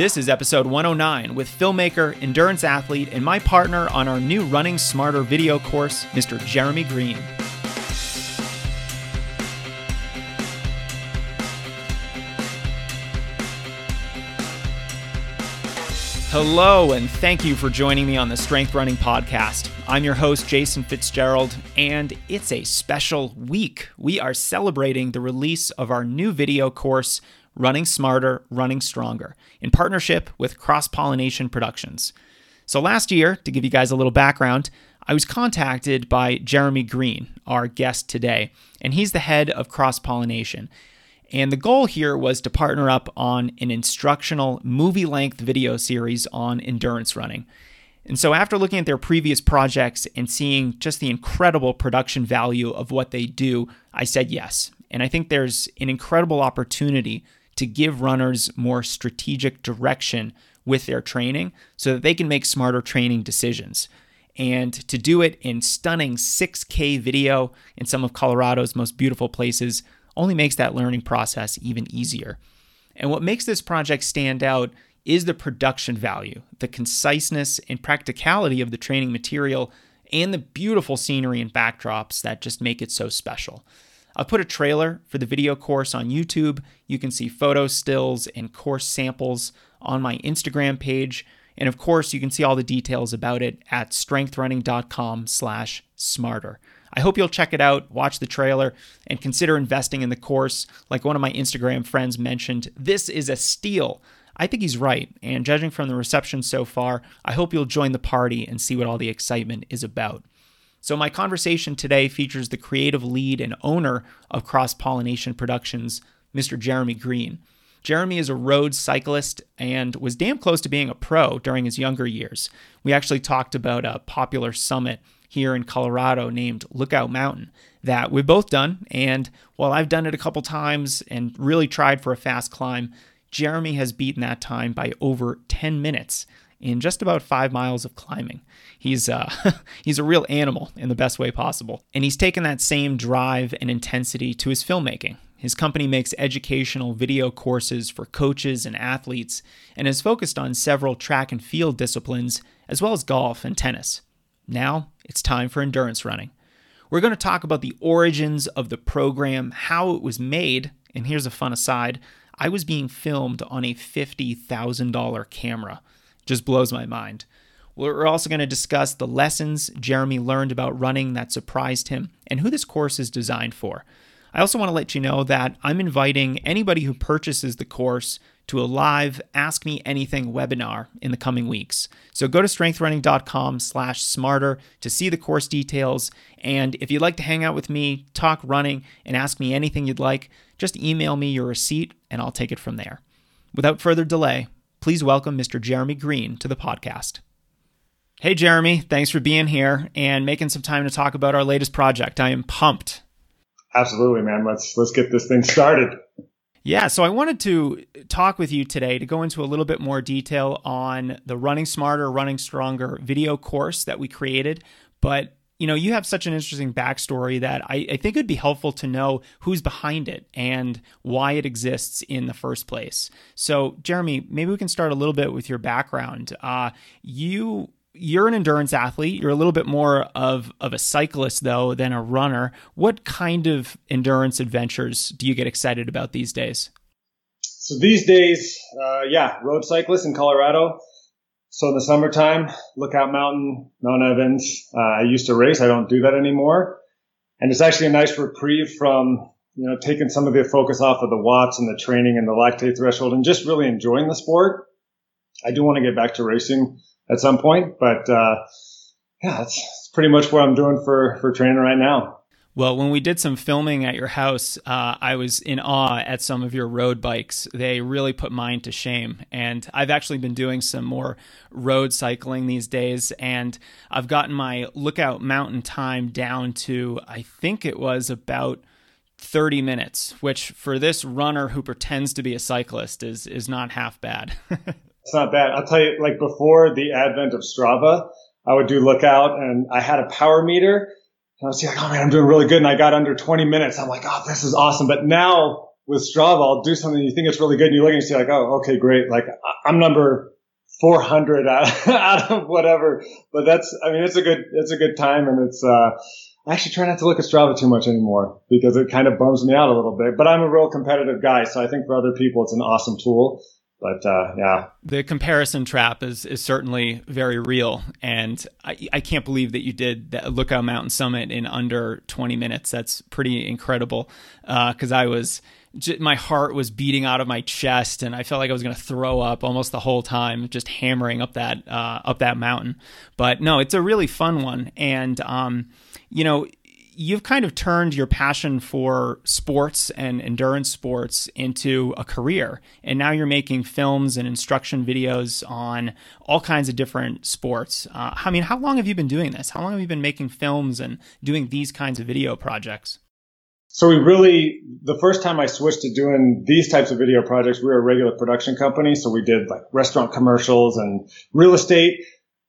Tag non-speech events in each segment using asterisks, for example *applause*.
This is episode 109 with filmmaker, endurance athlete, and my partner on our new Running Smarter video course, Mr. Jeremy Green. Hello, and thank you for joining me on the Strength Running Podcast. I'm your host, Jason Fitzgerald, and it's a special week. We are celebrating the release of our new video course, Running Smarter, Running Stronger, in partnership with Cross Pollination Productions. So, last year, to give you guys a little background, I was contacted by Jeremy Green, our guest today, and he's the head of Cross Pollination. And the goal here was to partner up on an instructional movie length video series on endurance running. And so, after looking at their previous projects and seeing just the incredible production value of what they do, I said yes. And I think there's an incredible opportunity to give runners more strategic direction with their training so that they can make smarter training decisions. And to do it in stunning 6K video in some of Colorado's most beautiful places only makes that learning process even easier. And what makes this project stand out is the production value, the conciseness and practicality of the training material, and the beautiful scenery and backdrops that just make it so special. I've put a trailer for the video course on YouTube. You can see photo stills and course samples on my Instagram page. And of course, you can see all the details about it at strengthrunning.com slash smarter. I hope you'll check it out, watch the trailer, and consider investing in the course. Like one of my Instagram friends mentioned, this is a steal. I think he's right, and judging from the reception so far, I hope you'll join the party and see what all the excitement is about. So, my conversation today features the creative lead and owner of Cross Pollination Productions, Mr. Jeremy Green. Jeremy is a road cyclist and was damn close to being a pro during his younger years. We actually talked about a popular summit here in Colorado named Lookout Mountain that we've both done. And while I've done it a couple times and really tried for a fast climb, Jeremy has beaten that time by over 10 minutes in just about five miles of climbing. He's uh, *laughs* he's a real animal in the best way possible, and he's taken that same drive and intensity to his filmmaking. His company makes educational video courses for coaches and athletes, and is focused on several track and field disciplines as well as golf and tennis. Now it's time for endurance running. We're going to talk about the origins of the program, how it was made, and here's a fun aside I was being filmed on a $50,000 camera. Just blows my mind. We're also going to discuss the lessons Jeremy learned about running that surprised him and who this course is designed for. I also want to let you know that I'm inviting anybody who purchases the course to a live Ask Me Anything webinar in the coming weeks. So go to strengthrunning.com slash smarter to see the course details. And if you'd like to hang out with me, talk running, and ask me anything you'd like, just email me your receipt and I'll take it from there. Without further delay, please welcome Mr. Jeremy Green to the podcast. Hey, Jeremy, thanks for being here and making some time to talk about our latest project. I am pumped. Absolutely, man. Let's let's get this thing started. Yeah, so I wanted to talk with you today to go into a little bit more detail on the Running Smarter, Running Stronger video course that we created. But, you know, you have such an interesting backstory that I, I think it'd be helpful to know who's behind it and why it exists in the first place. So, Jeremy, maybe we can start a little bit with your background. Uh, you you're an endurance athlete. You're a little bit more of, of a cyclist, though, than a runner. What kind of endurance adventures do you get excited about these days? So these days, uh, yeah, road cyclist in Colorado. So in the summertime, Lookout Mountain, Mount Evans. Uh, I used to race. I don't do that anymore. And it's actually a nice reprieve from, you know, taking some of the focus off of the watts and the training and the lactate threshold and just really enjoying the sport. I do want to get back to racing at some point. But uh, yeah, that's pretty much what I'm doing for for training right now. Well, when we did some filming at your house, uh, I was in awe at some of your road bikes. They really put mine to shame. And I've actually been doing some more road cycling these days, and I've gotten my lookout mountain time down to, I think it was about 30 minutes, which for this runner who pretends to be a cyclist is, is not half bad. *laughs* It's not bad. I'll tell you, like before the advent of Strava, I would do lookout and I had a power meter. I was like, oh man, I'm doing really good. And I got under 20 minutes. I'm like, oh, this is awesome. But now with Strava, I'll do something you think it's really good, and you look and you see like, oh, okay, great. Like I'm number 400 *laughs* out, out of whatever. But that's, I mean, it's a good, it's a good time, and it's. uh I actually try not to look at Strava too much anymore because it kind of bums me out a little bit. But I'm a real competitive guy, so I think for other people it's an awesome tool. But uh, yeah, the comparison trap is is certainly very real, and I, I can't believe that you did that Lookout Mountain Summit in under 20 minutes. That's pretty incredible. Because uh, I was my heart was beating out of my chest and I felt like I was going to throw up almost the whole time just hammering up that uh, up that mountain. But no, it's a really fun one and um, you know, you've kind of turned your passion for sports and endurance sports into a career. And now you're making films and instruction videos on all kinds of different sports. Uh, I mean, how long have you been doing this? How long have you been making films and doing these kinds of video projects? So we really, the first time I switched to doing these types of video projects, we were a regular production company. So we did like restaurant commercials and real estate.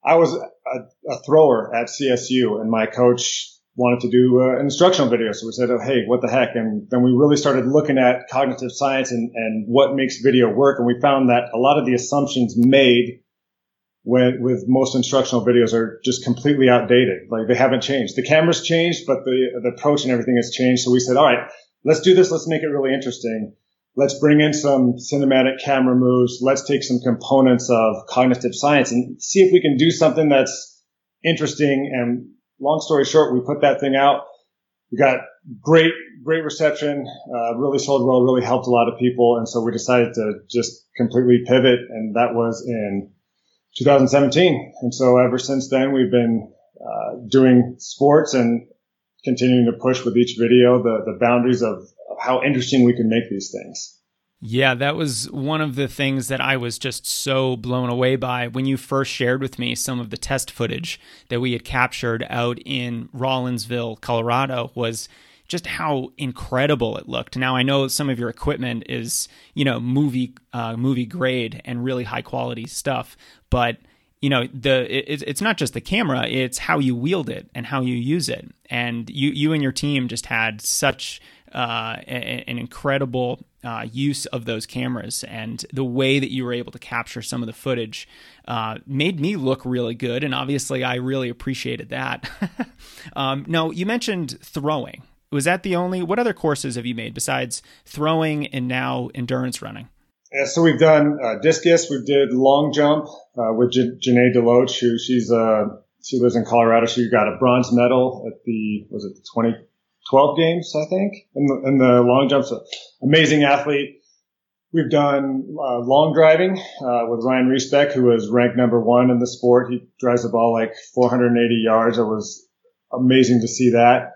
I was a, a thrower at CSU and my coach wanted to do uh, an instructional video. So we said, oh, hey, what the heck? And then we really started looking at cognitive science and, and what makes video work. And we found that a lot of the assumptions made when, with most instructional videos are just completely outdated. Like they haven't changed. The camera's changed, but the, the approach and everything has changed. So we said, all right, let's do this. Let's make it really interesting. Let's bring in some cinematic camera moves. Let's take some components of cognitive science and see if we can do something that's interesting and long story short, we put that thing out. We got great, great reception, uh, really sold well, really helped a lot of people. And so we decided to just completely pivot. And that was in 2017. And so ever since then, we've been uh, doing sports and continuing to push with each video the, the boundaries of, of how interesting we can make these things. Yeah, that was one of the things that I was just so blown away by when you first shared with me some of the test footage that we had captured out in Rollinsville, Colorado was just how incredible it looked. Now I know some of your equipment is, you know, movie uh, movie grade and really high quality stuff, but you know the it, it's not just the camera; it's how you wield it and how you use it. And you you and your team just had such uh, an incredible uh, use of those cameras and the way that you were able to capture some of the footage uh, made me look really good. And obviously, I really appreciated that. *laughs* um, now, you mentioned throwing. Was that the only? What other courses have you made besides throwing and now endurance running? Yeah, so we've done uh, discus. We did long jump uh, with J- Janay DeLoach, who she's uh, she lives in Colorado. She got a bronze medal at the was it the 20 12 games, I think, in the, in the long jumps. Amazing athlete. We've done uh, long driving uh, with Ryan Reisbeck, who was ranked number one in the sport. He drives the ball like 480 yards. It was amazing to see that.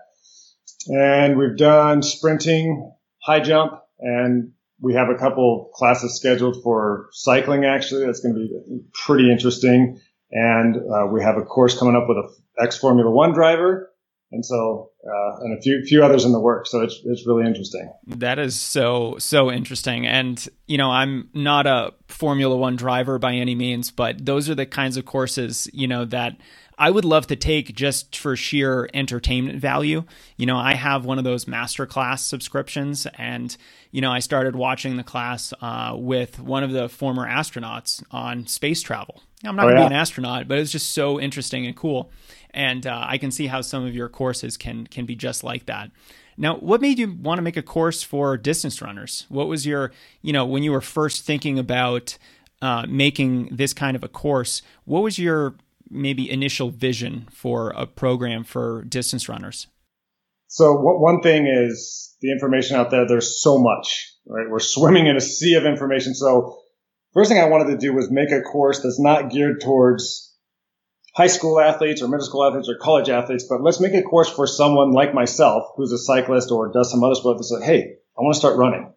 And we've done sprinting, high jump, and we have a couple classes scheduled for cycling. Actually, that's going to be pretty interesting. And uh, we have a course coming up with a ex Formula One driver and so uh, and a few few others in the works. So it's it's really interesting. That is so so interesting. And you know, I'm not a Formula One driver by any means, but those are the kinds of courses you know that. I would love to take just for sheer entertainment value. You know, I have one of those masterclass subscriptions, and you know, I started watching the class uh, with one of the former astronauts on space travel. I'm not oh, going to be an astronaut, but it's just so interesting and cool and uh, I can see how some of your courses can can be just like that. Now, what made you want to make a course for distance runners? What was your, you know, when you were first thinking about uh, making this kind of a course? What was your maybe initial vision for a program for distance runners? So, what, one thing is the information out there. There's so much, right? We're swimming in a sea of information. So, first thing I wanted to do was make a course that's not geared towards high school athletes or middle school athletes or college athletes, but let's make a course for someone like myself who's a cyclist or does some other sport that says, Hey, I want to start running.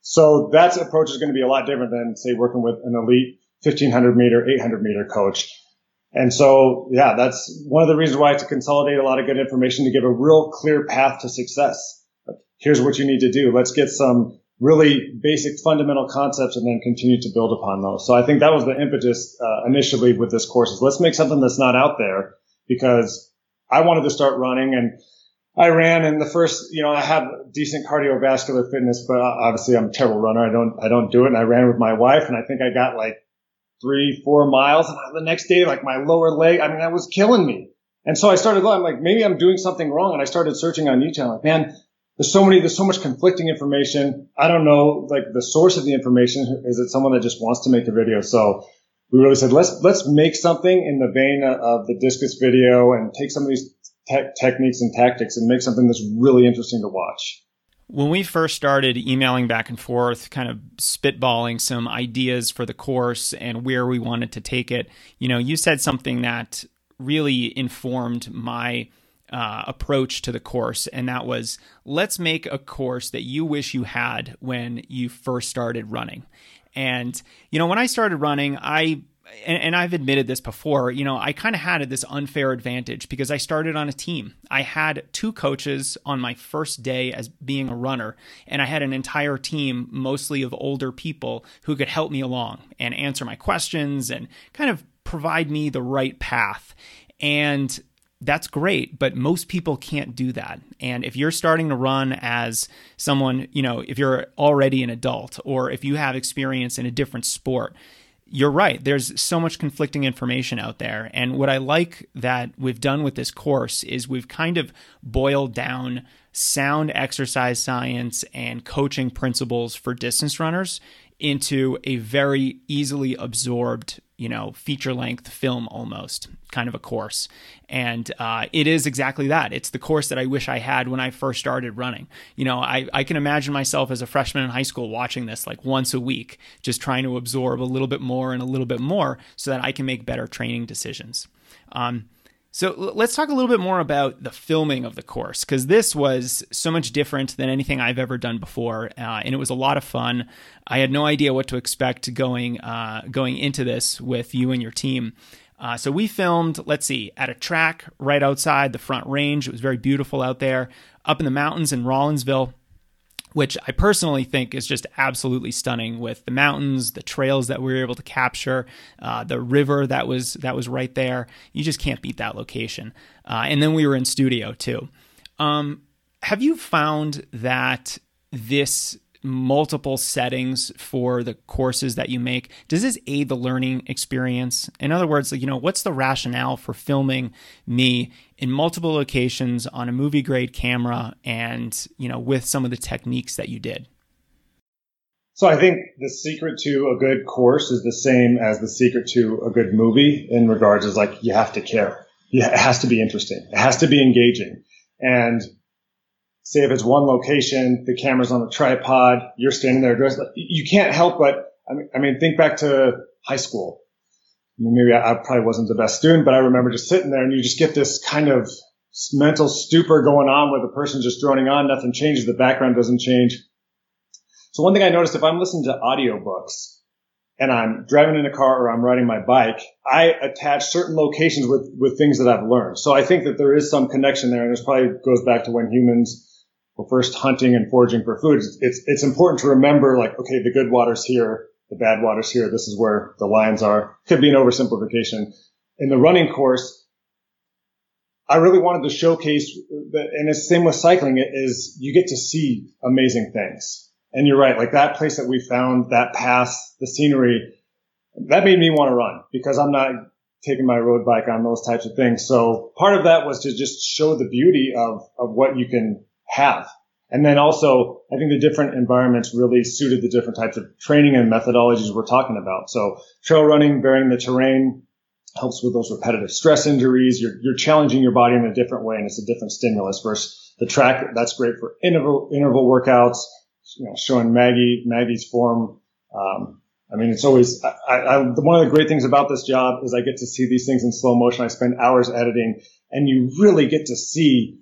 So that approach is going to be a lot different than say working with an elite 1500 meter, 800 meter coach. And so, yeah, that's one of the reasons why to consolidate a lot of good information to give a real clear path to success. Here's what you need to do. Let's get some really basic fundamental concepts and then continue to build upon those. So I think that was the impetus uh, initially with this course is let's make something that's not out there because I wanted to start running and I ran and the first, you know, I have decent cardiovascular fitness, but obviously I'm a terrible runner. I don't, I don't do it. And I ran with my wife and I think I got like three, four miles. And the next day, like my lower leg, I mean, that was killing me. And so I started, I'm like, maybe I'm doing something wrong. And I started searching on YouTube. I'm like, man, there's so many, there's so much conflicting information. I don't know, like the source of the information. Is it someone that just wants to make a video? So we really said, let's, let's make something in the vein of the discus video and take some of these te- techniques and tactics and make something that's really interesting to watch. When we first started emailing back and forth, kind of spitballing some ideas for the course and where we wanted to take it, you know, you said something that really informed my uh, approach to the course, and that was let's make a course that you wish you had when you first started running. And, you know, when I started running, I and, and, I've admitted this before, you know, I kind of had this unfair advantage because I started on a team. I had two coaches on my first day as being a runner, and I had an entire team, mostly of older people, who could help me along and answer my questions and kind of provide me the right path. And that's great, but most people can't do that. And if you're starting to run as someone, you know, if you're already an adult or if you have experience in a different sport, you're right. There's so much conflicting information out there. And what I like that we've done with this course is we've kind of boiled down sound exercise science and coaching principles for distance runners into a very easily absorbed you know, feature length film almost kind of a course. And uh, it is exactly that. It's the course that I wish I had when I first started running. You know, I, I can imagine myself as a freshman in high school watching this like once a week, just trying to absorb a little bit more and a little bit more so that I can make better training decisions. Um, so let's talk a little bit more about the filming of the course because this was so much different than anything I've ever done before, uh, and it was a lot of fun. I had no idea what to expect going uh, going into this with you and your team. Uh, so we filmed, let's see, at a track right outside the Front Range. It was very beautiful out there. Up in the mountains in Rollinsville, which I personally think is just absolutely stunning with the mountains, the trails that we were able to capture, uh, the river that was that was right there. You just can't beat that location. Uh, and then we were in studio too. Um, have you found that this multiple settings for the courses that you make does this aid the learning experience in other words you know what's the rationale for filming me in multiple locations on a movie grade camera and you know with some of the techniques that you did so I think the secret to a good course is the same as the secret to a good movie in regards is like you have to care. It has to be interesting. It has to be engaging. And say if it's one location, the camera's on a tripod, you're standing there dressed. You can't help but, I mean, I mean think back to high school. I mean, maybe I, I, probably wasn't the best student, but I remember just sitting there and you just get this kind of mental stupor going on where the person's just droning on, nothing changes, the background doesn't change. So one thing I noticed if I'm listening to audiobooks and I'm driving in a car or I'm riding my bike, I attach certain locations with, with things that I've learned. So I think that there is some connection there and this probably goes back to when humans we're first hunting and foraging for food, it's, it's important to remember like, okay, the good water's here, the bad water's here. This is where the lions are. Could be an oversimplification. In the running course, I really wanted to showcase that, and it's the same with cycling, is you get to see amazing things. And you're right, like that place that we found, that pass, the scenery, that made me want to run because I'm not taking my road bike on those types of things. So part of that was to just show the beauty of, of what you can have. And then also, I think the different environments really suited the different types of training and methodologies we're talking about. So trail running, varying the terrain helps with those repetitive stress injuries. You're, you're challenging your body in a different way and it's a different stimulus versus the track. That's great for interval, interval workouts, you know, showing Maggie, Maggie's form. Um, I mean, it's always, I, I, one of the great things about this job is I get to see these things in slow motion. I spend hours editing and you really get to see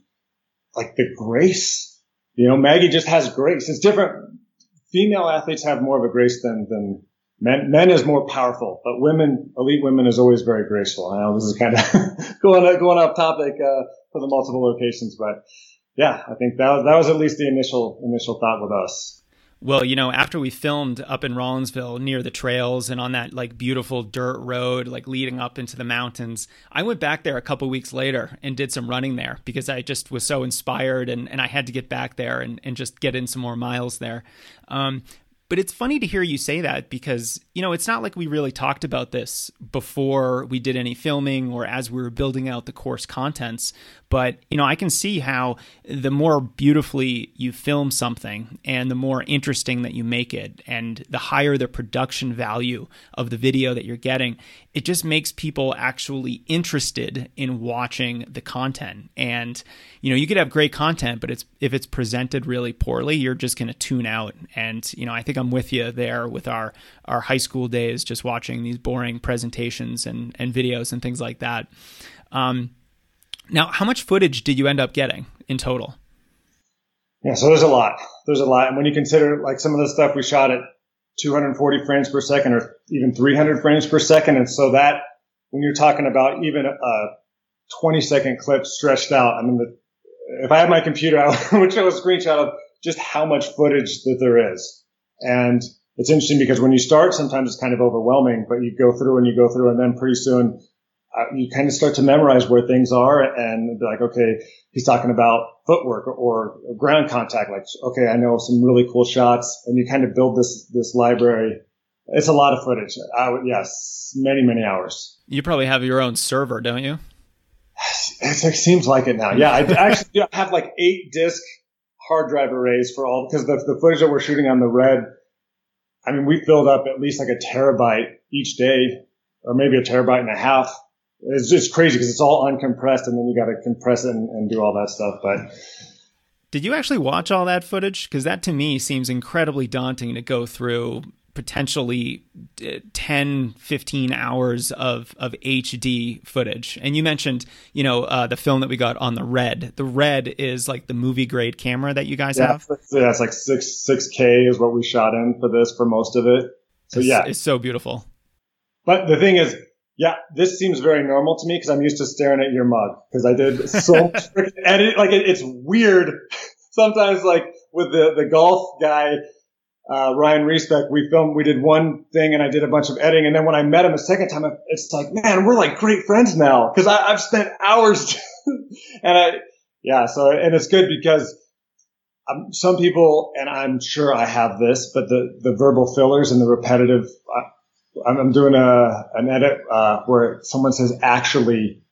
like the grace. You know, Maggie just has grace. It's different. Female athletes have more of a grace than, than men. Men is more powerful, but women, elite women is always very graceful. I know this is kind of *laughs* going, going off topic, uh, for the multiple locations, but yeah, I think that that was at least the initial, initial thought with us. Well, you know, after we filmed up in Rollinsville near the trails and on that like beautiful dirt road, like leading up into the mountains, I went back there a couple weeks later and did some running there because I just was so inspired and, and I had to get back there and, and just get in some more miles there. Um, but it's funny to hear you say that because, you know, it's not like we really talked about this before we did any filming or as we were building out the course contents. But, you know, I can see how the more beautifully you film something and the more interesting that you make it and the higher the production value of the video that you're getting, it just makes people actually interested in watching the content. And, you know, you could have great content, but it's if it's presented really poorly, you're just going to tune out. And, you know, I think With you there with our our high school days, just watching these boring presentations and and videos and things like that. Um, now, how much footage did you end up getting in total? Yeah, so there's a lot. There's a lot, and when you consider like some of the stuff we shot at 240 frames per second or even 300 frames per second, and so that when you're talking about even a 20 second clip stretched out, I mean, the, if I had my computer, *laughs* I would show a screenshot of just how much footage that there is. And it's interesting because when you start, sometimes it's kind of overwhelming, but you go through and you go through and then pretty soon uh, you kind of start to memorize where things are and be like, okay, he's talking about footwork or, or, ground contact. Like, okay, I know some really cool shots and you kind of build this, this library. It's a lot of footage. I would, yes, many, many hours. You probably have your own server, don't you? *sighs* It, seems like it now. Yeah. I *laughs* actually have like eight disc hard drive arrays for all because the, the footage that we're shooting on the red, I mean, we filled up at least like a terabyte each day or maybe a terabyte and a half it's just crazy because it's all uncompressed and then you got to compress it and, and, do all that stuff. But did you actually watch all that footage? Because that to me seems incredibly daunting to go through potentially uh, 10 15 hours of of hd footage and you mentioned you know uh, the film that we got on the red the red is like the movie grade camera that you guys yeah, have yeah it's like 6 6k is what we shot in for this for most of it so it's, yeah it's so beautiful but the thing is yeah, this seems very normal to me because I'm used to staring at your mug because I did so *laughs* much edit. Like it, it's weird *laughs* sometimes. Like with the the golf guy, uh, Ryan Reisbeck, we filmed, we did one thing and I did a bunch of editing. And then when I met him a second time, it's like, man, we're like great friends now because I've spent hours *laughs* and I, yeah. So and it's good because. Um, some people, and I'm sure I have this, but the, the verbal fillers and the repetitive, uh, I'm doing a an edit uh, where someone says actually.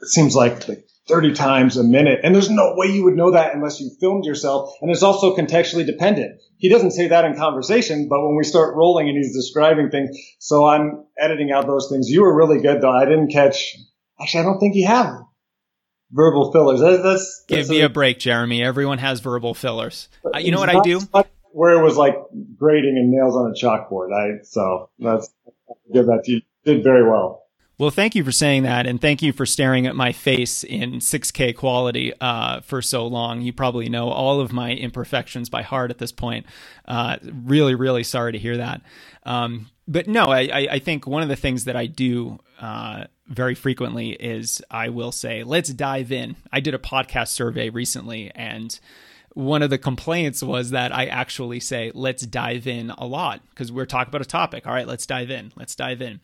It seems like 30 times a minute, and there's no way you would know that unless you filmed yourself. And it's also contextually dependent. He doesn't say that in conversation, but when we start rolling and he's describing things, so I'm editing out those things. You were really good though. I didn't catch. Actually, I don't think you have verbal fillers. That's, that's, give me a, a, break, Jeremy. Everyone has verbal fillers. Uh, you know what I do? where it was like grading and nails on a chalkboard. I so that's give that to you. Did very well. Well, thank you for saying that, and thank you for staring at my face in 6K quality uh, for so long. You probably know all of my imperfections by heart at this point. Uh, really, really sorry to hear that. Um, but no, I, I, think one of the things that I do uh, very frequently is I will say, let's dive in. I did a podcast survey recently, and one of the complaints was that I actually say, let's dive in a lot because we're talking about a topic. All right, let's dive in. Let's dive in.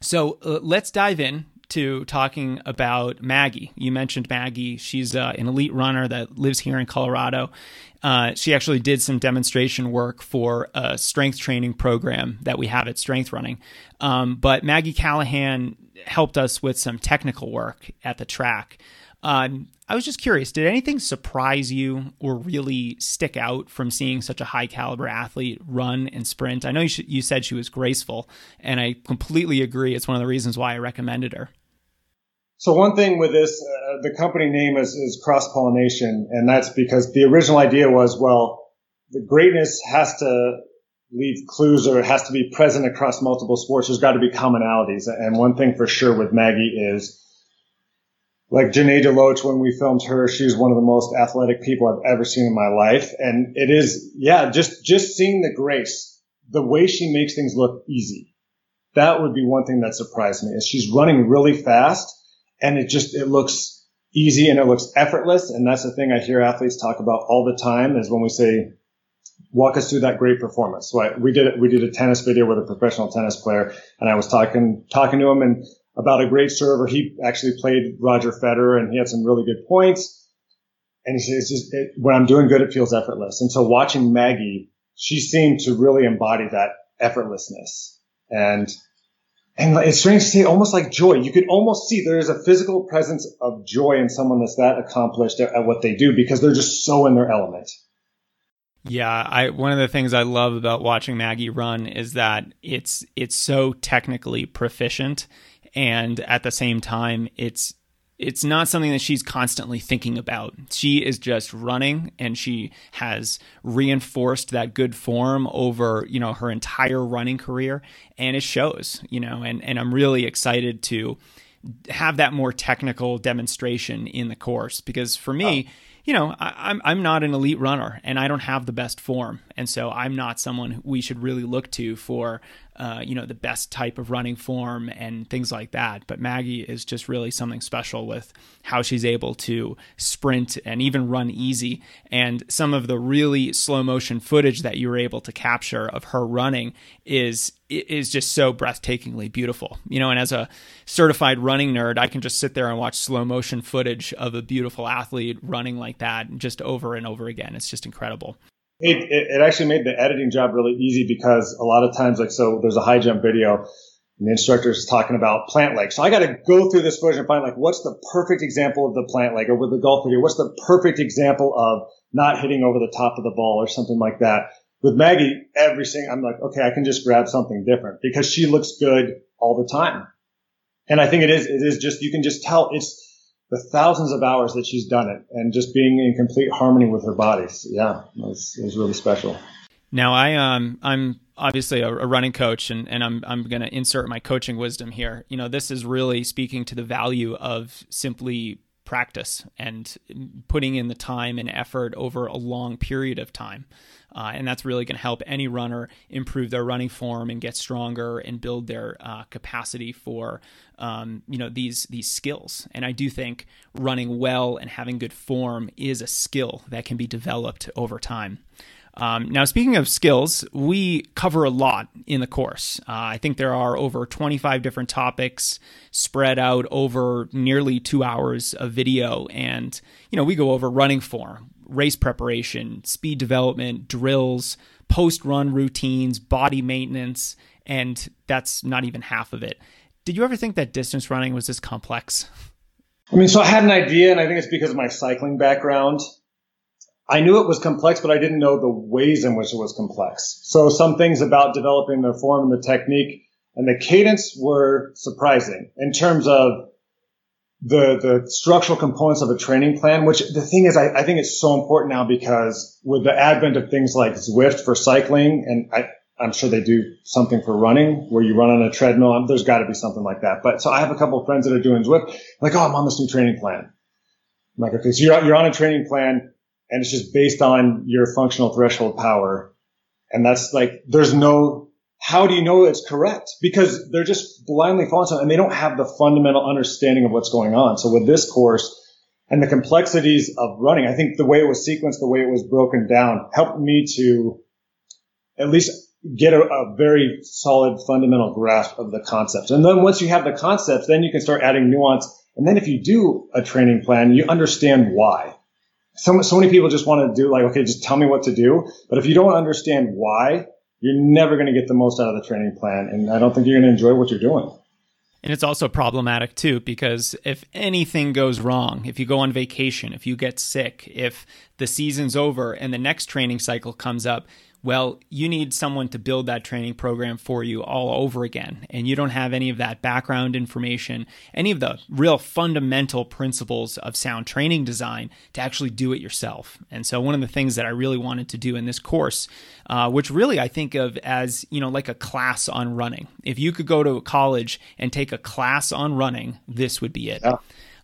So uh, let's dive in to talking about Maggie. You mentioned Maggie. She's uh, an elite runner that lives here in Colorado. Uh, she actually did some demonstration work for a strength training program that we have at Strength Running. Um, but Maggie Callahan helped us with some technical work at the track. Um, I was just curious, did anything surprise you or really stick out from seeing such a high caliber athlete run and sprint? I know you, sh- you said she was graceful, and I completely agree. It's one of the reasons why I recommended her. So one thing with this, uh, the company name is, is cross pollination, and that's because the original idea was, well, the greatness has to leave clues or it has to be present across multiple sports. There's got to be commonalities. And one thing for sure with Maggie is like Janay DeLoach, when we filmed her, she's one of the most athletic people I've ever seen in my life. And it is, yeah, just, just seeing the grace, the way she makes things look easy. That would be one thing that surprised me is she's running really fast and it just, it looks easy and it looks effortless. And that's the thing I hear athletes talk about all the time is when we say, walk us through that great performance. So I, we did we did a tennis video with a professional tennis player, and I was talking talking to him and about a great server. He actually played Roger Federer, and he had some really good points. And he says, just, it, when I'm doing good, it feels effortless. And so watching Maggie, she seemed to really embody that effortlessness. And and it's strange to see almost like joy. You could almost see there is a physical presence of joy in someone that's that accomplished at what they do because they're just so in their element. Yeah, I one of the things I love about watching Maggie run is that it's it's so technically proficient and at the same time it's it's not something that she's constantly thinking about. She is just running and she has reinforced that good form over, you know, her entire running career. And it shows, you know, and and I'm really excited to have that more technical demonstration in the course. Because for me, oh. you know, I, am I'm not an elite runner and I don't have the best form, and so I'm not someone we should really look to for uh, you know, the best type of running form and things like that. But Maggie is just really something special with how she's able to sprint and even run easy. And some of the really slow motion footage that you were able to capture of her running is is just so breathtakingly beautiful. You know, and as a certified running nerd, I can just sit there and watch slow motion footage of a beautiful athlete running like that just over and over again. It's just incredible. It, it, actually made the editing job really easy because a lot of times, like, so there's a high jump video and the instructor is talking about plant leg. So I got to go through this footage and find like, what's the perfect example of the plant leg or with the golf video? What's the perfect example of not hitting over the top of the ball or something like that? With Maggie, every single, I'm like, okay, I can just grab something different because she looks good all the time. And I think it is, it is just, you can just tell it's, the thousands of hours that she's done it and just being in complete harmony with her body. So, yeah, it was, it was really special. Now I um I'm obviously a, a running coach and, and I'm I'm gonna insert my coaching wisdom here. You know, this is really speaking to the value of simply practice and putting in the time and effort over a long period of time. Uh, and that's really going to help any runner improve their running form and get stronger and build their uh, capacity for um, you know these these skills. And I do think running well and having good form is a skill that can be developed over time. Um, now, speaking of skills, we cover a lot in the course. Uh, I think there are over 25 different topics spread out over nearly two hours of video. And, you know, we go over running form, race preparation, speed development, drills, post run routines, body maintenance, and that's not even half of it. Did you ever think that distance running was this complex? I mean, so I had an idea, and I think it's because of my cycling background. I knew it was complex, but I didn't know the ways in which it was complex. So some things about developing the form and the technique and the cadence were surprising in terms of the the structural components of a training plan, which the thing is, I, I think it's so important now because with the advent of things like Zwift for cycling, and I, I'm sure they do something for running where you run on a treadmill. Um, there's got to be something like that. But so I have a couple of friends that are doing Zwift, like, oh, I'm on this new training plan. I'm like, okay, so you're, you're on a training plan and it's just based on your functional threshold power. And that's like, there's no how do you know it's correct? Because they're just blindly following something and they don't have the fundamental understanding of what's going on. So with this course and the complexities of running, I think the way it was sequenced, the way it was broken down helped me to at least get a, a very solid fundamental grasp of the concepts. And then once you have the concepts, then you can start adding nuance. And then if you do a training plan, you understand why. So, so many people just want to do like, okay, just tell me what to do. But if you don't understand why, you're never going to get the most out of the training plan. And I don't think you're going to enjoy what you're doing. And it's also problematic too, because if anything goes wrong, if you go on vacation, if you get sick, if the season's over and the next training cycle comes up, well, you need someone to build that training program for you all over again. And you don't have any of that background information, any of the real fundamental principles of sound training design to actually do it yourself. And so, one of the things that I really wanted to do in this course, uh, which really I think of as, you know, like a class on running. If you could go to college and take a class on running, this would be it. Yeah.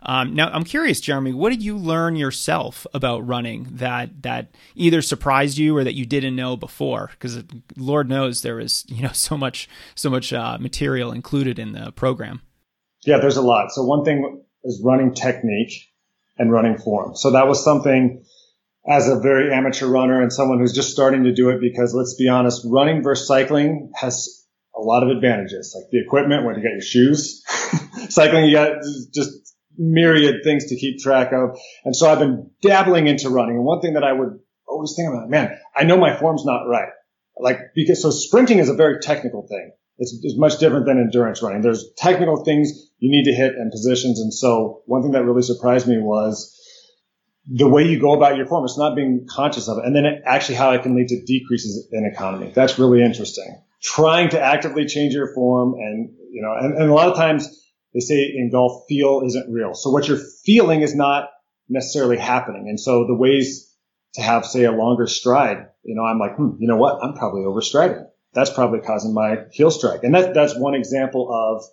Um, now, I'm curious, Jeremy, what did you learn yourself about running that that either surprised you or that you didn't know before? Because Lord knows there is you know *laughs* so much so much uh, material included in the program. Yeah, there's a lot. So one thing is running technique and running form. So that was something as a very amateur runner and someone who's just starting to do it because let's be honest, running versus cycling has a lot of advantages, like the equipment, when you got your shoes, *laughs* cycling, you got just myriad things to keep track of. And so I've been dabbling into running. And one thing that I would always think about, man, I know my form's not right. Like, because so sprinting is a very technical thing. It's, it's much different than endurance running. There's technical things you need to hit and positions. And so one thing that really surprised me was the way you go about your form. It's not being conscious of it. And then it, actually how it can lead to decreases in economy. That's really interesting. Trying to actively change your form and, you know, and, and a lot of times they say in golf, feel isn't real. So what you're feeling is not necessarily happening. And so the ways to have, say, a longer stride, you know, I'm like, hmm, you know what? I'm probably overstriding. That's probably causing my heel strike. And that, that's one example of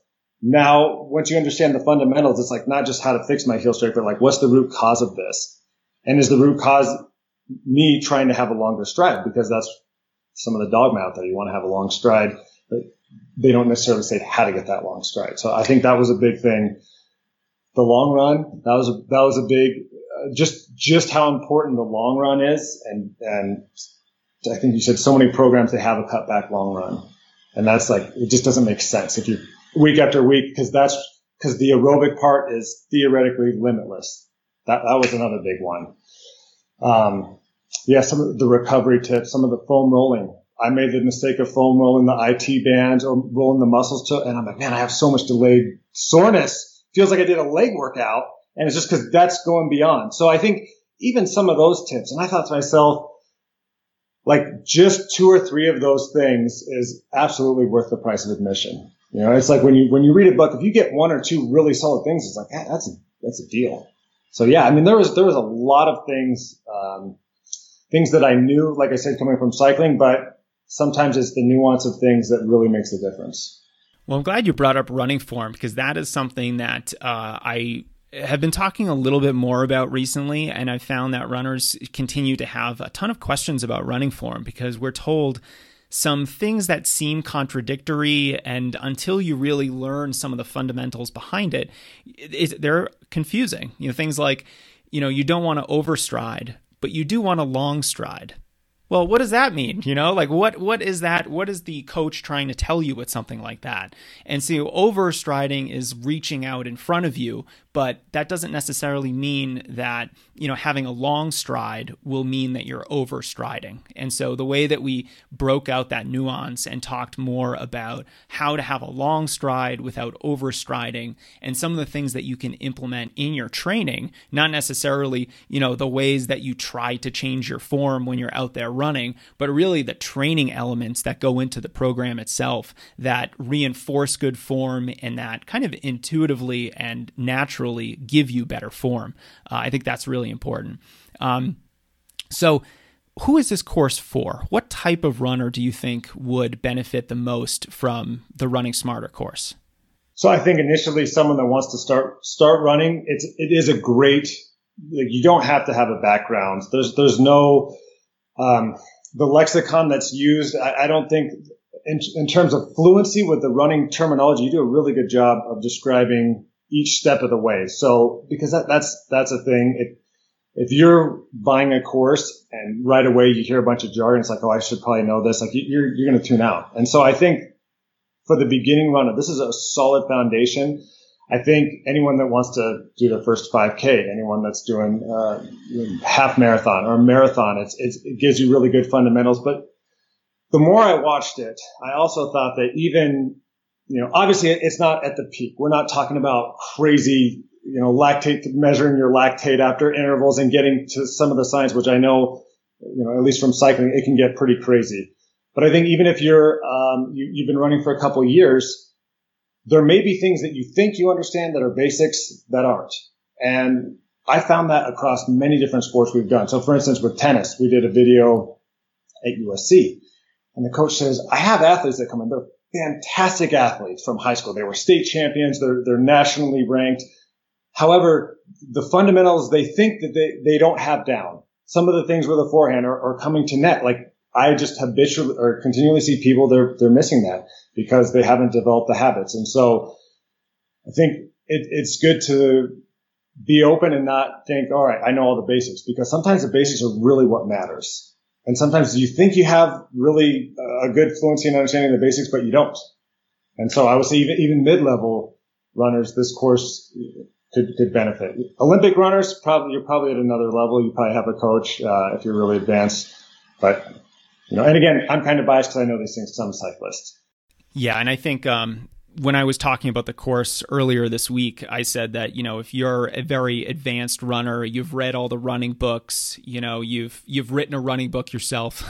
now, once you understand the fundamentals, it's like not just how to fix my heel strike, but like what's the root cause of this? And is the root cause me trying to have a longer stride? Because that's some of the dogma out there. You want to have a long stride, but they don't necessarily say how to get that long stride. So I think that was a big thing. The long run, that was a, that was a big, uh, just, just how important the long run is. And, and I think you said so many programs, they have a cutback long run. And that's like, it just doesn't make sense if you week after week, because that's, because the aerobic part is theoretically limitless. That, that was another big one. Um, yeah, some of the recovery tips, some of the foam rolling. I made the mistake of foam rolling the IT bands or rolling the muscles to, and I'm like, man, I have so much delayed soreness. Feels like I did a leg workout. And it's just because that's going beyond. So I think even some of those tips, and I thought to myself, like just two or three of those things is absolutely worth the price of admission. You know, it's like when you, when you read a book, if you get one or two really solid things, it's like, yeah, that's a, that's a deal so yeah, I mean, there was, there was a lot of things, um, things that I knew, like I said, coming from cycling, but sometimes it's the nuance of things that really makes the difference. Well, I'm glad you brought up running form because that is something that uh, I have been talking a little bit more about recently, and I found that runners continue to have a ton of questions about running form because we're told some things that seem contradictory, and until you really learn some of the fundamentals behind it, it they're confusing. You know, things like, you know, you don't want to overstride, but you do want a long stride well, what does that mean? You know, like what what is that? What is the coach trying to tell you with something like that? And so overstriding is reaching out in front of you, but that doesn't necessarily mean that, you know, having a long stride will mean that you're overstriding. And so the way that we broke out that nuance and talked more about how to have a long stride without overstriding and some of the things that you can implement in your training, not necessarily, you know, the ways that you try to change your form when you're out there running, but really the training elements that go into the program itself that reinforce good form and that kind of intuitively and naturally give you better form. Uh, I think that's really important. Um, so, who is this course for? What type of runner do you think would benefit the most from the Running Smarter course? So I think initially someone that wants to start start running, it's it is a great. You don't have to have a background. There's there's no um, the lexicon that's used, I, I don't think in, in, terms of fluency with the running terminology, you do a really good job of describing each step of the way. So because that, that's that's a thing. If if you're buying a course and right away you hear a bunch of jargon, it's like, oh, I should probably know this. Like you're you're going to tune out. And so I think for the beginning runner, this is a solid foundation. I think anyone that wants to do their first 5K, anyone that's doing uh, half marathon or a marathon, it's, it's, it gives you really good fundamentals. But the more I watched it, I also thought that even, you know, obviously it's not at the peak. We're not talking about crazy, you know, lactate, measuring your lactate after intervals and getting to some of the science, which I know, you know, at least from cycling, it can get pretty crazy. But I think even if you're, um, you, you've been running for a couple years, there may be things that you think you understand that are basics that aren't. And I found that across many different sports we've done. So for instance, with tennis, we did a video at USC and the coach says, I have athletes that come in. They're fantastic athletes from high school. They were state champions. They're, they're nationally ranked. However, the fundamentals they think that they, they don't have down. Some of the things with the forehand are, are coming to net. Like I just habitually or continually see people they're they're missing that because they haven't developed the habits. And so I think it, it's good to be open and not think, all right, I know all the basics because sometimes the basics are really what matters. And sometimes you think you have really a good fluency and understanding of the basics, but you don't. And so I would say even, even mid-level runners, this course could, could benefit. Olympic runners, probably, you're probably at another level. You probably have a coach, uh, if you're really advanced, but you know, and again, I'm kind of biased because I know these things, some cyclists. Yeah. And I think, um, when I was talking about the course earlier this week, I said that you know if you're a very advanced runner, you've read all the running books, you know you've you've written a running book yourself,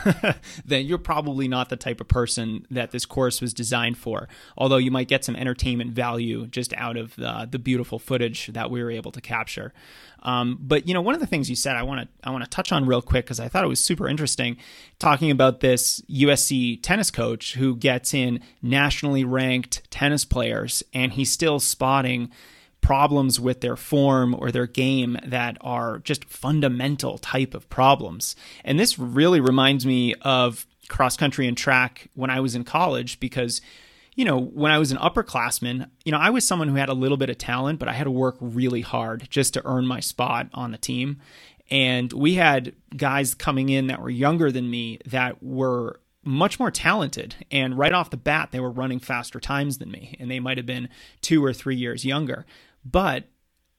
*laughs* then you're probably not the type of person that this course was designed for. Although you might get some entertainment value just out of the, the beautiful footage that we were able to capture. Um, but you know, one of the things you said, I want to I want to touch on real quick because I thought it was super interesting, talking about this USC tennis coach who gets in nationally ranked tennis players, and he's still spotting problems with their form or their game that are just fundamental type of problems. And this really reminds me of cross country and track when I was in college because you know, when I was an upperclassman, you know, I was someone who had a little bit of talent, but I had to work really hard just to earn my spot on the team. And we had guys coming in that were younger than me that were much more talented. And right off the bat, they were running faster times than me. And they might have been two or three years younger. But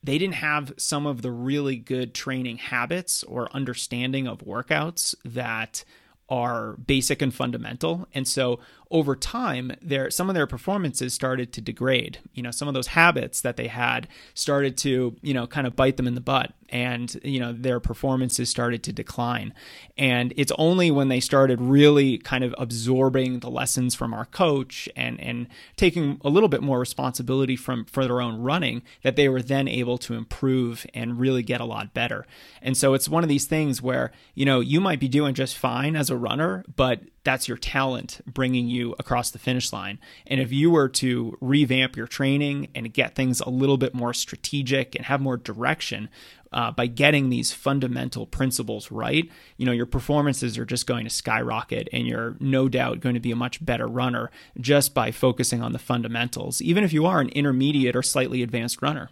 they didn't have some of the really good training habits or understanding of workouts that are basic and fundamental. And so over time, their some of their performances started to degrade. You know, some of those habits that they had started to, you know, kind of bite them in the butt and, you know, their performances started to decline. And it's only when they started really kind of absorbing the lessons from our coach and and taking a little bit more responsibility from for their own running that they were then able to improve and really get a lot better. And so it's one of these things where, you know, you might be doing just fine as a runner, but that's your talent bringing you across the finish line. And if you were to revamp your training and get things a little bit more strategic and have more direction uh, by getting these fundamental principles right, you know, your performances are just going to skyrocket and you're no doubt going to be a much better runner just by focusing on the fundamentals, even if you are an intermediate or slightly advanced runner.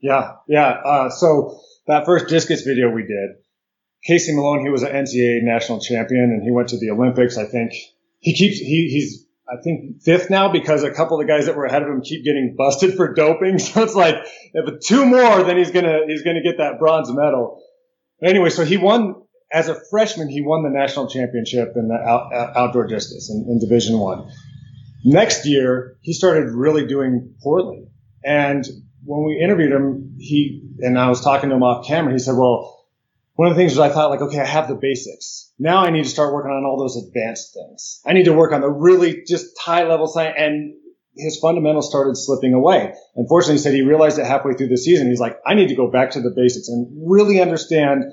Yeah, yeah. Uh, so that first discus video we did, Casey Malone, he was an NCAA national champion and he went to the Olympics. I think he keeps, he, he's, I think fifth now because a couple of the guys that were ahead of him keep getting busted for doping. *laughs* So it's like, if two more, then he's going to, he's going to get that bronze medal. Anyway, so he won as a freshman, he won the national championship in the out, outdoor discus in, in division one. Next year, he started really doing poorly. And when we interviewed him, he, and I was talking to him off camera, he said, well, one of the things was I thought like, okay, I have the basics. Now I need to start working on all those advanced things. I need to work on the really just high level science and his fundamentals started slipping away. Unfortunately, he said he realized it halfway through the season. He's like, I need to go back to the basics and really understand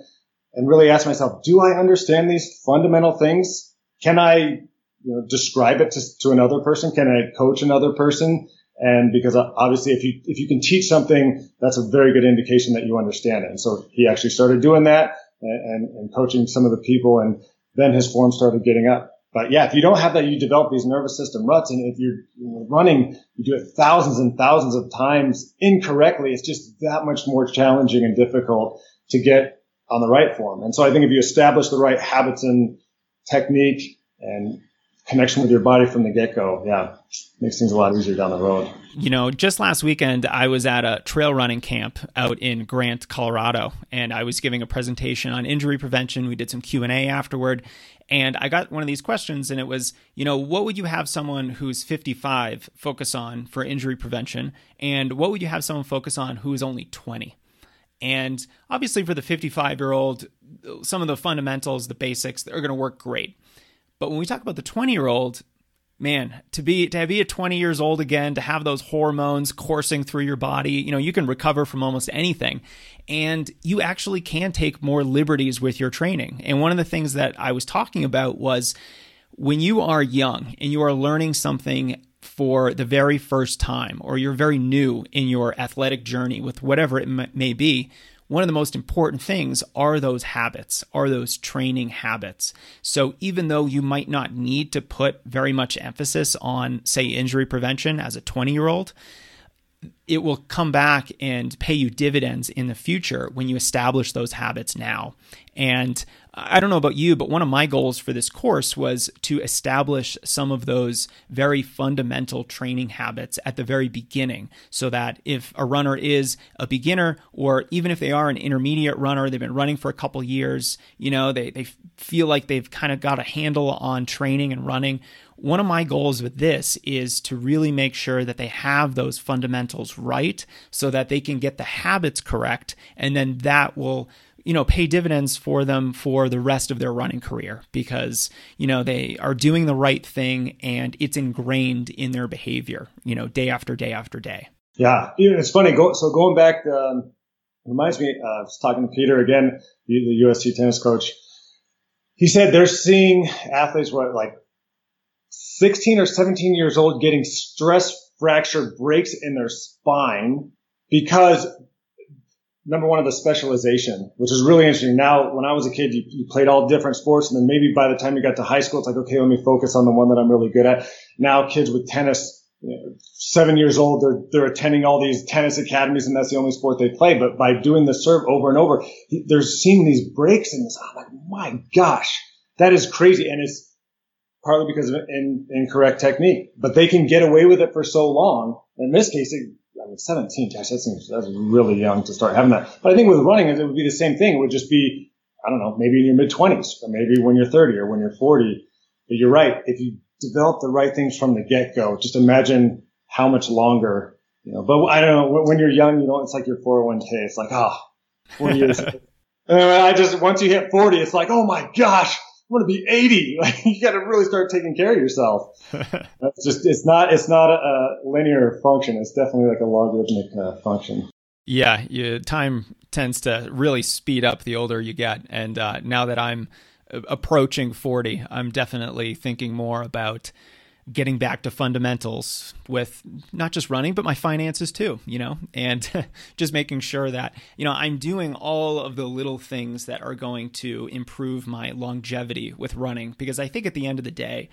and really ask myself, do I understand these fundamental things? Can I, you know, describe it to, to another person? Can I coach another person? And because uh, obviously if you, if you can teach something, that's a very good indication that you understand it. And so he actually started doing that and, and, and coaching some of the people and then his form started getting up. But yeah, if you don't have that, you develop these nervous system ruts. And if you're running, you do it thousands and thousands of times incorrectly. It's just that much more challenging and difficult to get on the right form. And so I think if you establish the right habits and technique and connection with your body from the get go, yeah, makes things a lot easier down the road. You know, just last weekend I was at a trail running camp out in Grant, Colorado, and I was giving a presentation on injury prevention. We did some Q and A afterward, and I got one of these questions, and it was, you know, what would you have someone who's 55 focus on for injury prevention, and what would you have someone focus on who is only 20? And obviously, for the 55 year old, some of the fundamentals, the basics, are going to work great. But when we talk about the 20 year old, man, to be to be a 20 years old again, to have those hormones coursing through your body, you know, you can recover from almost anything. And you actually can take more liberties with your training. And one of the things that I was talking about was when you are young and you are learning something for the very first time, or you're very new in your athletic journey with whatever it may be, one of the most important things are those habits, are those training habits. So even though you might not need to put very much emphasis on, say, injury prevention as a 20 year old, it will come back and pay you dividends in the future when you establish those habits now. And I don't know about you, but one of my goals for this course was to establish some of those very fundamental training habits at the very beginning so that if a runner is a beginner or even if they are an intermediate runner, they've been running for a couple years, you know, they, they feel like they've kind of got a handle on training and running. One of my goals with this is to really make sure that they have those fundamentals right so that they can get the habits correct. And then that will you know pay dividends for them for the rest of their running career because you know they are doing the right thing and it's ingrained in their behavior you know day after day after day. Yeah. It's funny. Go, so going back um, reminds me uh, i was talking to peter again the, the usc tennis coach. He said they're seeing athletes what like 16 or 17 years old getting stress fracture breaks in their spine because number one of the specialization, which is really interesting. Now, when I was a kid, you, you, played all different sports, and then maybe by the time you got to high school, it's like, okay, let me focus on the one that I'm really good at. Now, kids with tennis, you know, seven years old, they're they're attending all these tennis academies, and that's the only sport they play. But by doing the serve over and over, they're seeing these breaks, and it's I'm like, my gosh, that is crazy, and it's partly because of in, incorrect technique. But they can get away with it for so long. In this case, it, I mean, 17, gosh, that seems that's really young to start having that. But I think with running, it would be the same thing. It would just be, I don't know, maybe in your mid 20s, or maybe when you're 30 or when you're 40. But you're right. If you develop the right things from the get go, just imagine how much longer, you know. But I don't know, when you're young, you know, it's like your 401k. It's like, ah, oh, 40 years. *laughs* I just, once you hit 40, it's like, oh my gosh, I want to be 80. *laughs* Like you got to really start taking care of yourself. *laughs* That's just, it's not, it's not a, linear function. It's definitely like a logarithmic uh, function. Yeah. You, time tends to really speed up the older you get. And uh, now that I'm approaching 40, I'm definitely thinking more about getting back to fundamentals with not just running but my finances too you know and *laughs* just making sure that you know I'm doing all of the little things that are going to improve my longevity with running because I think at the end of the day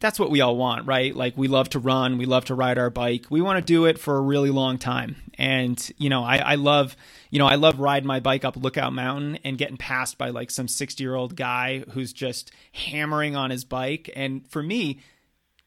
that's what we all want, right? Like we love to run, we love to ride our bike, we want to do it for a really long time. And you know, I, I love, you know, I love riding my bike up Lookout Mountain and getting passed by like some sixty year old guy who's just hammering on his bike. And for me,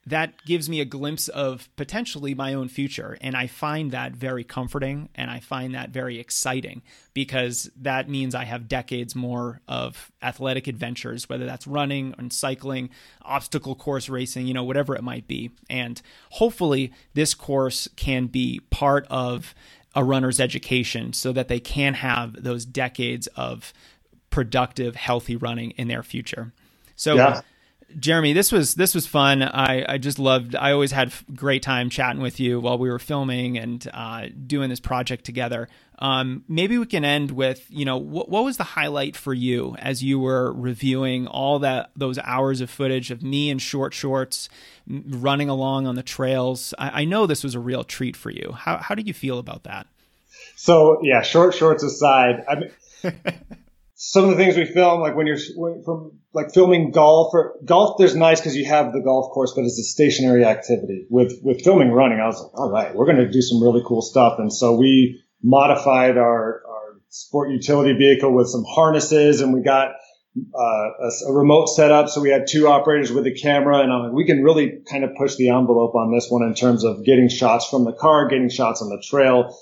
that gives me a glimpse of potentially my own future. And I find that very comforting and I find that very exciting because that means I have decades more of athletic adventures, whether that's running and cycling, obstacle course racing, you know, whatever it might be. And hopefully, this course can be part of a runner's education so that they can have those decades of productive, healthy running in their future. So, yeah. Jeremy, this was this was fun. I, I just loved. I always had great time chatting with you while we were filming and uh, doing this project together. Um, maybe we can end with you know what, what was the highlight for you as you were reviewing all that those hours of footage of me in short shorts running along on the trails. I, I know this was a real treat for you. How how did you feel about that? So yeah, short shorts aside, I mean. *laughs* some of the things we film, like when you're when, from like filming golf or golf, there's nice because you have the golf course, but it's a stationary activity. With with filming running, I was like, all right, we're going to do some really cool stuff, and so we modified our our sport utility vehicle with some harnesses, and we got uh, a, a, remote setup. So we had two operators with a camera, and I'm like, we can really kind of push the envelope on this one in terms of getting shots from the car, getting shots on the trail.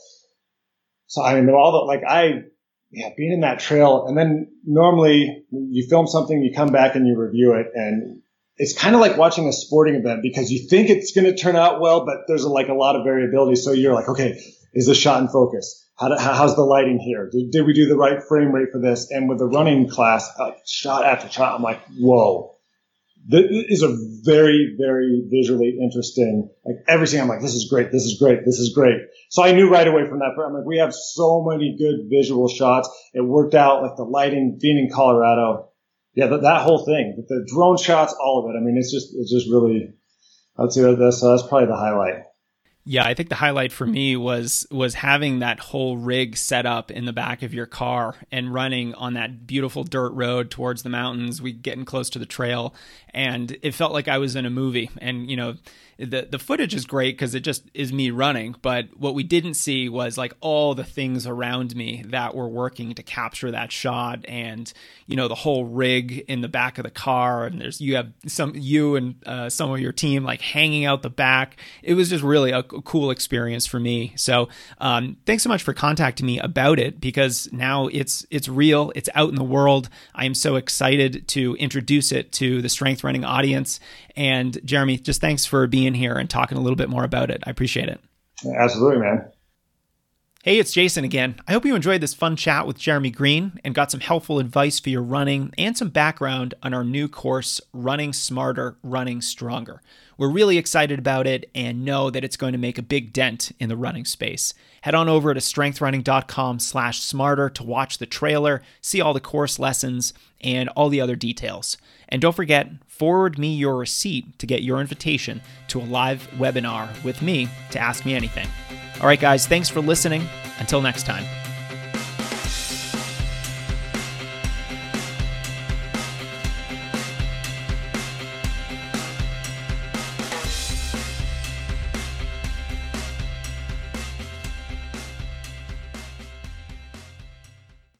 So I mean, all the like I yeah, being in that trail. And then normally you film something, you come back and you review it. And it's kind of like watching a sporting event because you think it's going to turn out well, but there's like a lot of variability. So you're like, okay, is the shot in focus? How how's the lighting here? Did, did, we do the right frame rate for this? And with the running class, uh, shot after shot, I'm like, whoa, this is a very, very visually interesting, like everything. I'm like, this is great. This is great. This is great. So I knew right away from that. I'm like, we have so many good visual shots. It worked out like the lighting being in Colorado. Yeah, that, that whole thing, the drone shots, all of it. I mean, it's just, it's just really, I would say that's, that's probably the highlight. Yeah, I think the highlight for me was was having that whole rig set up in the back of your car and running on that beautiful dirt road towards the mountains. We getting close to the trail, and it felt like I was in a movie. And you know, the the footage is great because it just is me running. But what we didn't see was like all the things around me that were working to capture that shot, and you know the whole rig in the back of the car, and there's you have some you and uh, some of your team like hanging out the back. It was just really a, a cool experience for me. So um, thanks so much for contacting me about it because now it's it's real, it's out in the world. I am so excited to introduce it to the strength running audience. And Jeremy, just thanks for being here and talking a little bit more about it. I appreciate it. Absolutely, man. Hey, it's Jason again. I hope you enjoyed this fun chat with Jeremy Green and got some helpful advice for your running and some background on our new course, Running Smarter, Running Stronger. We're really excited about it and know that it's going to make a big dent in the running space. Head on over to strengthrunning.com slash smarter to watch the trailer, see all the course lessons, and all the other details. And don't forget, forward me your receipt to get your invitation to a live webinar with me to ask me anything. All right, guys, thanks for listening. Until next time.